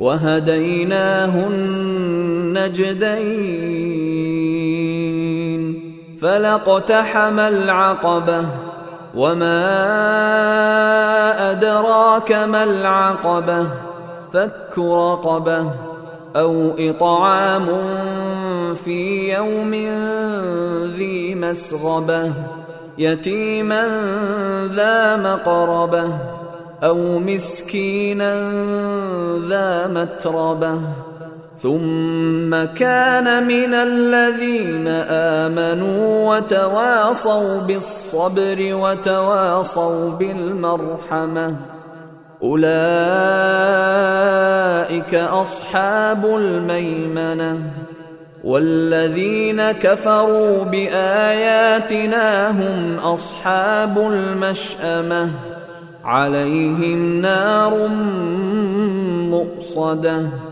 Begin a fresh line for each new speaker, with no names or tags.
وهديناه النجدين فلاقتحم العقبة وما أدراك ما العقبة فك رقبة أو إطعام في يوم ذي مسغبة يتيما ذا مقربة أو مسكينا ذا متربة. ثم كان من الذين آمنوا وتواصوا بالصبر وتواصوا بالمرحمة. أولئك أصحاب الميمنة. والذين كفروا بآياتنا هم أصحاب المشأمة. عليهم نار مؤصدة.